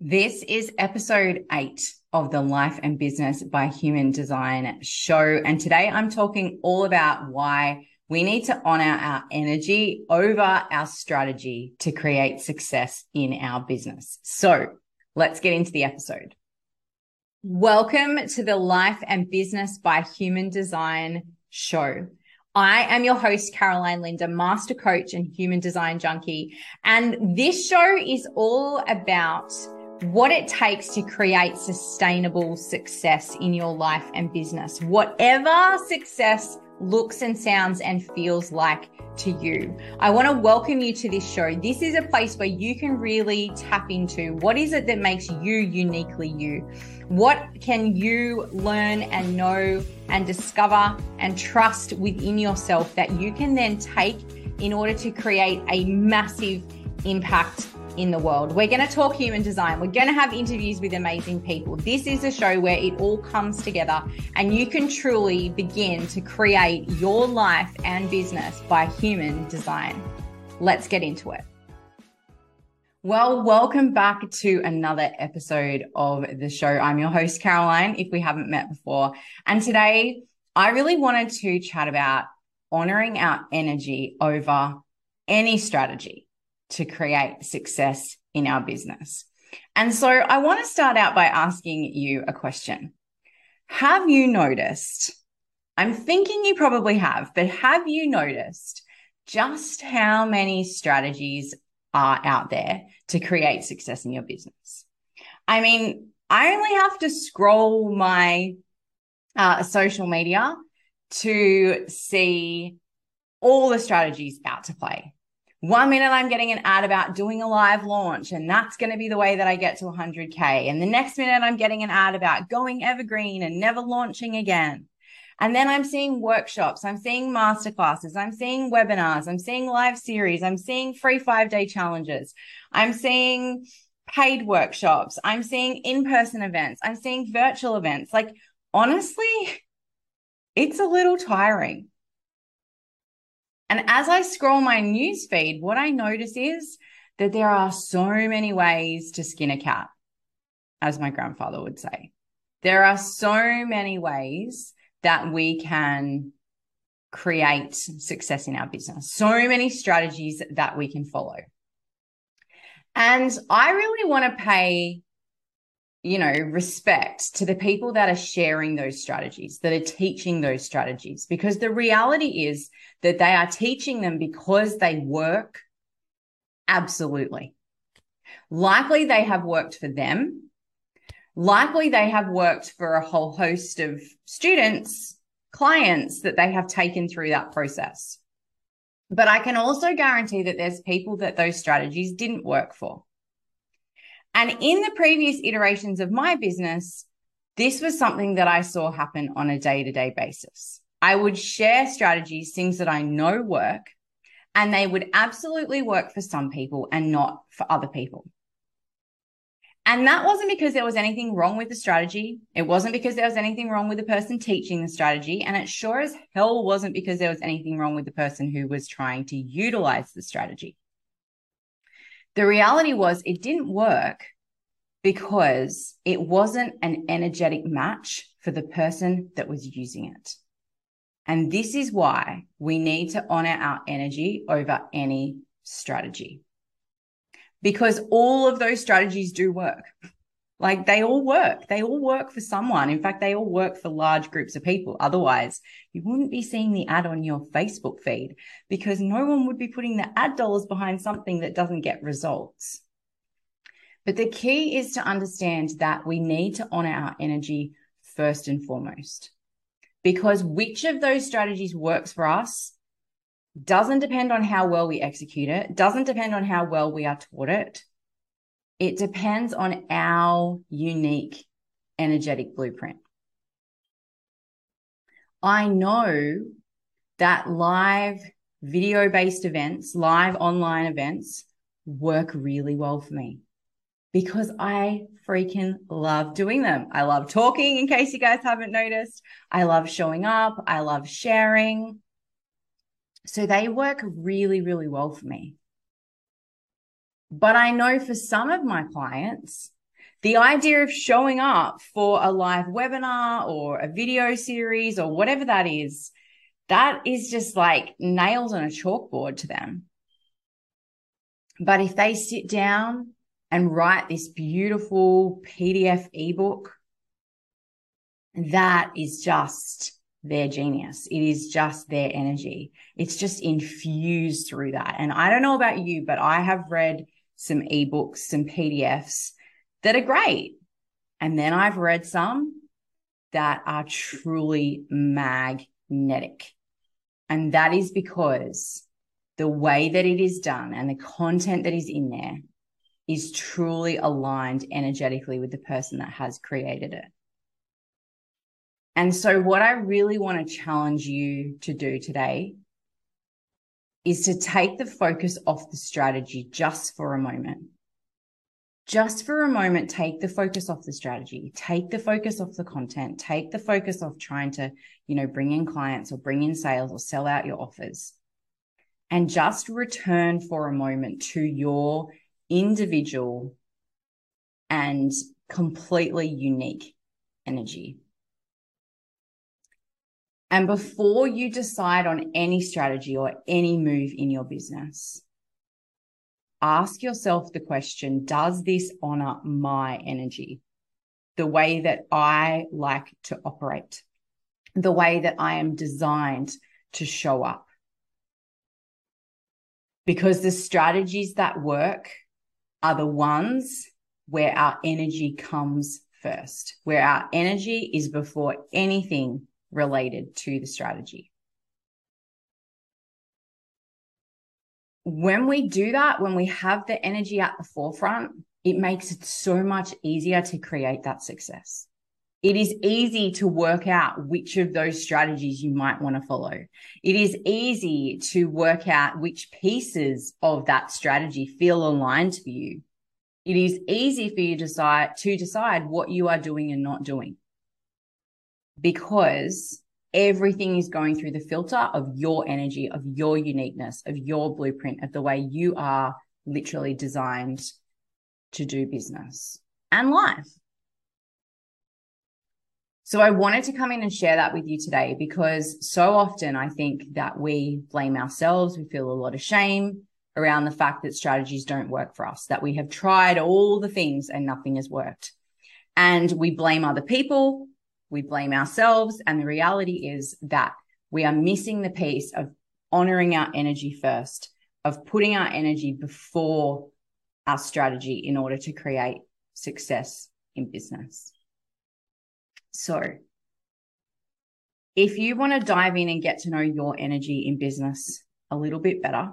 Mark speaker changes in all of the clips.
Speaker 1: This is episode eight of the Life and Business by Human Design show. And today I'm talking all about why we need to honor our energy over our strategy to create success in our business. So let's get into the episode. Welcome to the Life and Business by Human Design show. I am your host, Caroline Linda, master coach and human design junkie. And this show is all about what it takes to create sustainable success in your life and business, whatever success looks and sounds and feels like to you. I want to welcome you to this show. This is a place where you can really tap into what is it that makes you uniquely you? What can you learn and know and discover and trust within yourself that you can then take in order to create a massive impact in the world. We're going to talk human design. We're going to have interviews with amazing people. This is a show where it all comes together and you can truly begin to create your life and business by human design. Let's get into it. Well, welcome back to another episode of the show. I'm your host, Caroline, if we haven't met before. And today I really wanted to chat about honoring our energy over any strategy to create success in our business. And so I want to start out by asking you a question. Have you noticed? I'm thinking you probably have, but have you noticed just how many strategies are out there to create success in your business? I mean, I only have to scroll my uh, social media to see all the strategies out to play. One minute I'm getting an ad about doing a live launch, and that's going to be the way that I get to 100K. And the next minute I'm getting an ad about going evergreen and never launching again. And then I'm seeing workshops, I'm seeing masterclasses, I'm seeing webinars, I'm seeing live series, I'm seeing free five day challenges, I'm seeing paid workshops, I'm seeing in person events, I'm seeing virtual events. Like, honestly, it's a little tiring. And as I scroll my news feed, what I notice is that there are so many ways to skin a cat, as my grandfather would say. There are so many ways that we can create success in our business, so many strategies that we can follow. And I really want to pay you know, respect to the people that are sharing those strategies, that are teaching those strategies, because the reality is that they are teaching them because they work. Absolutely. Likely they have worked for them. Likely they have worked for a whole host of students, clients that they have taken through that process. But I can also guarantee that there's people that those strategies didn't work for. And in the previous iterations of my business, this was something that I saw happen on a day to day basis. I would share strategies, things that I know work, and they would absolutely work for some people and not for other people. And that wasn't because there was anything wrong with the strategy. It wasn't because there was anything wrong with the person teaching the strategy. And it sure as hell wasn't because there was anything wrong with the person who was trying to utilize the strategy. The reality was it didn't work because it wasn't an energetic match for the person that was using it. And this is why we need to honor our energy over any strategy. Because all of those strategies do work. Like they all work. They all work for someone. In fact, they all work for large groups of people. Otherwise, you wouldn't be seeing the ad on your Facebook feed because no one would be putting the ad dollars behind something that doesn't get results. But the key is to understand that we need to honor our energy first and foremost. Because which of those strategies works for us doesn't depend on how well we execute it, doesn't depend on how well we are taught it it depends on our unique energetic blueprint. I know that live video based events, live online events work really well for me because I freaking love doing them. I love talking, in case you guys haven't noticed. I love showing up. I love sharing. So they work really, really well for me. But I know for some of my clients, The idea of showing up for a live webinar or a video series or whatever that is, that is just like nails on a chalkboard to them. But if they sit down and write this beautiful PDF ebook, that is just their genius. It is just their energy. It's just infused through that. And I don't know about you, but I have read some ebooks, some PDFs that are great. And then I've read some that are truly magnetic. And that is because the way that it is done and the content that is in there is truly aligned energetically with the person that has created it. And so, what I really want to challenge you to do today is to take the focus off the strategy just for a moment. Just for a moment, take the focus off the strategy, take the focus off the content, take the focus off trying to, you know, bring in clients or bring in sales or sell out your offers and just return for a moment to your individual and completely unique energy. And before you decide on any strategy or any move in your business, ask yourself the question Does this honor my energy? The way that I like to operate, the way that I am designed to show up. Because the strategies that work are the ones where our energy comes first, where our energy is before anything related to the strategy. When we do that, when we have the energy at the forefront, it makes it so much easier to create that success. It is easy to work out which of those strategies you might want to follow. It is easy to work out which pieces of that strategy feel aligned for you. It is easy for you to decide, to decide what you are doing and not doing because everything is going through the filter of your energy, of your uniqueness, of your blueprint, of the way you are literally designed to do business and life. So I wanted to come in and share that with you today because so often I think that we blame ourselves. We feel a lot of shame around the fact that strategies don't work for us, that we have tried all the things and nothing has worked. And we blame other people we blame ourselves. And the reality is that we are missing the piece of honoring our energy first, of putting our energy before our strategy in order to create success in business. So, if you want to dive in and get to know your energy in business a little bit better,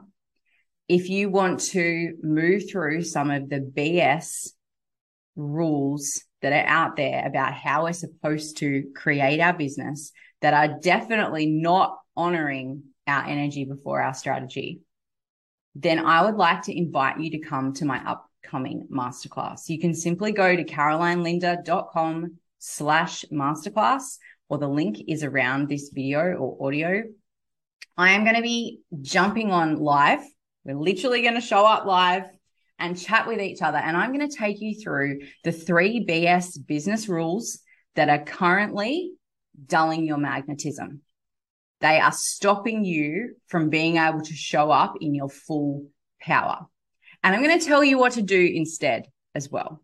Speaker 1: if you want to move through some of the BS rules that are out there about how we're supposed to create our business that are definitely not honoring our energy before our strategy, then I would like to invite you to come to my upcoming masterclass. You can simply go to carolinelinda.com slash masterclass, or the link is around this video or audio. I am going to be jumping on live. We're literally going to show up live and chat with each other. And I'm going to take you through the three BS business rules that are currently dulling your magnetism. They are stopping you from being able to show up in your full power. And I'm going to tell you what to do instead as well.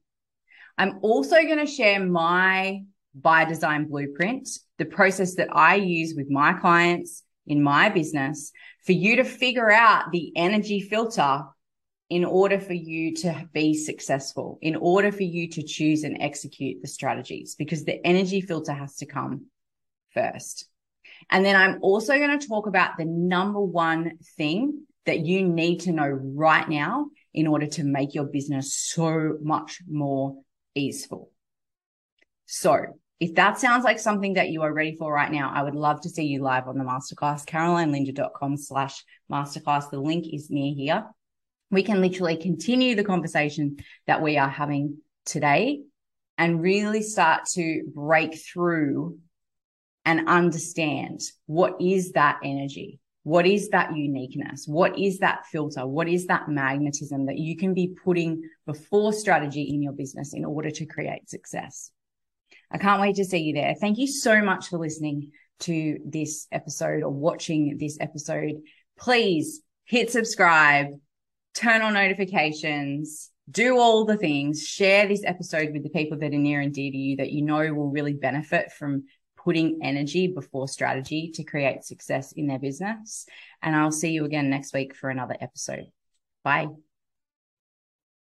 Speaker 1: I'm also going to share my by design blueprint, the process that I use with my clients in my business for you to figure out the energy filter in order for you to be successful, in order for you to choose and execute the strategies, because the energy filter has to come first. And then I'm also going to talk about the number one thing that you need to know right now in order to make your business so much more easeful. So if that sounds like something that you are ready for right now, I would love to see you live on the masterclass, carolinelinda.com slash masterclass. The link is near here we can literally continue the conversation that we are having today and really start to break through and understand what is that energy? What is that uniqueness? What is that filter? What is that magnetism that you can be putting before strategy in your business in order to create success? I can't wait to see you there. Thank you so much for listening to this episode or watching this episode. Please hit subscribe, turn on notifications, do all the things, share this episode with the people that are near and dear to you that you know will really benefit from putting energy before strategy to create success in their business. And I'll see you again next week for another episode. Bye.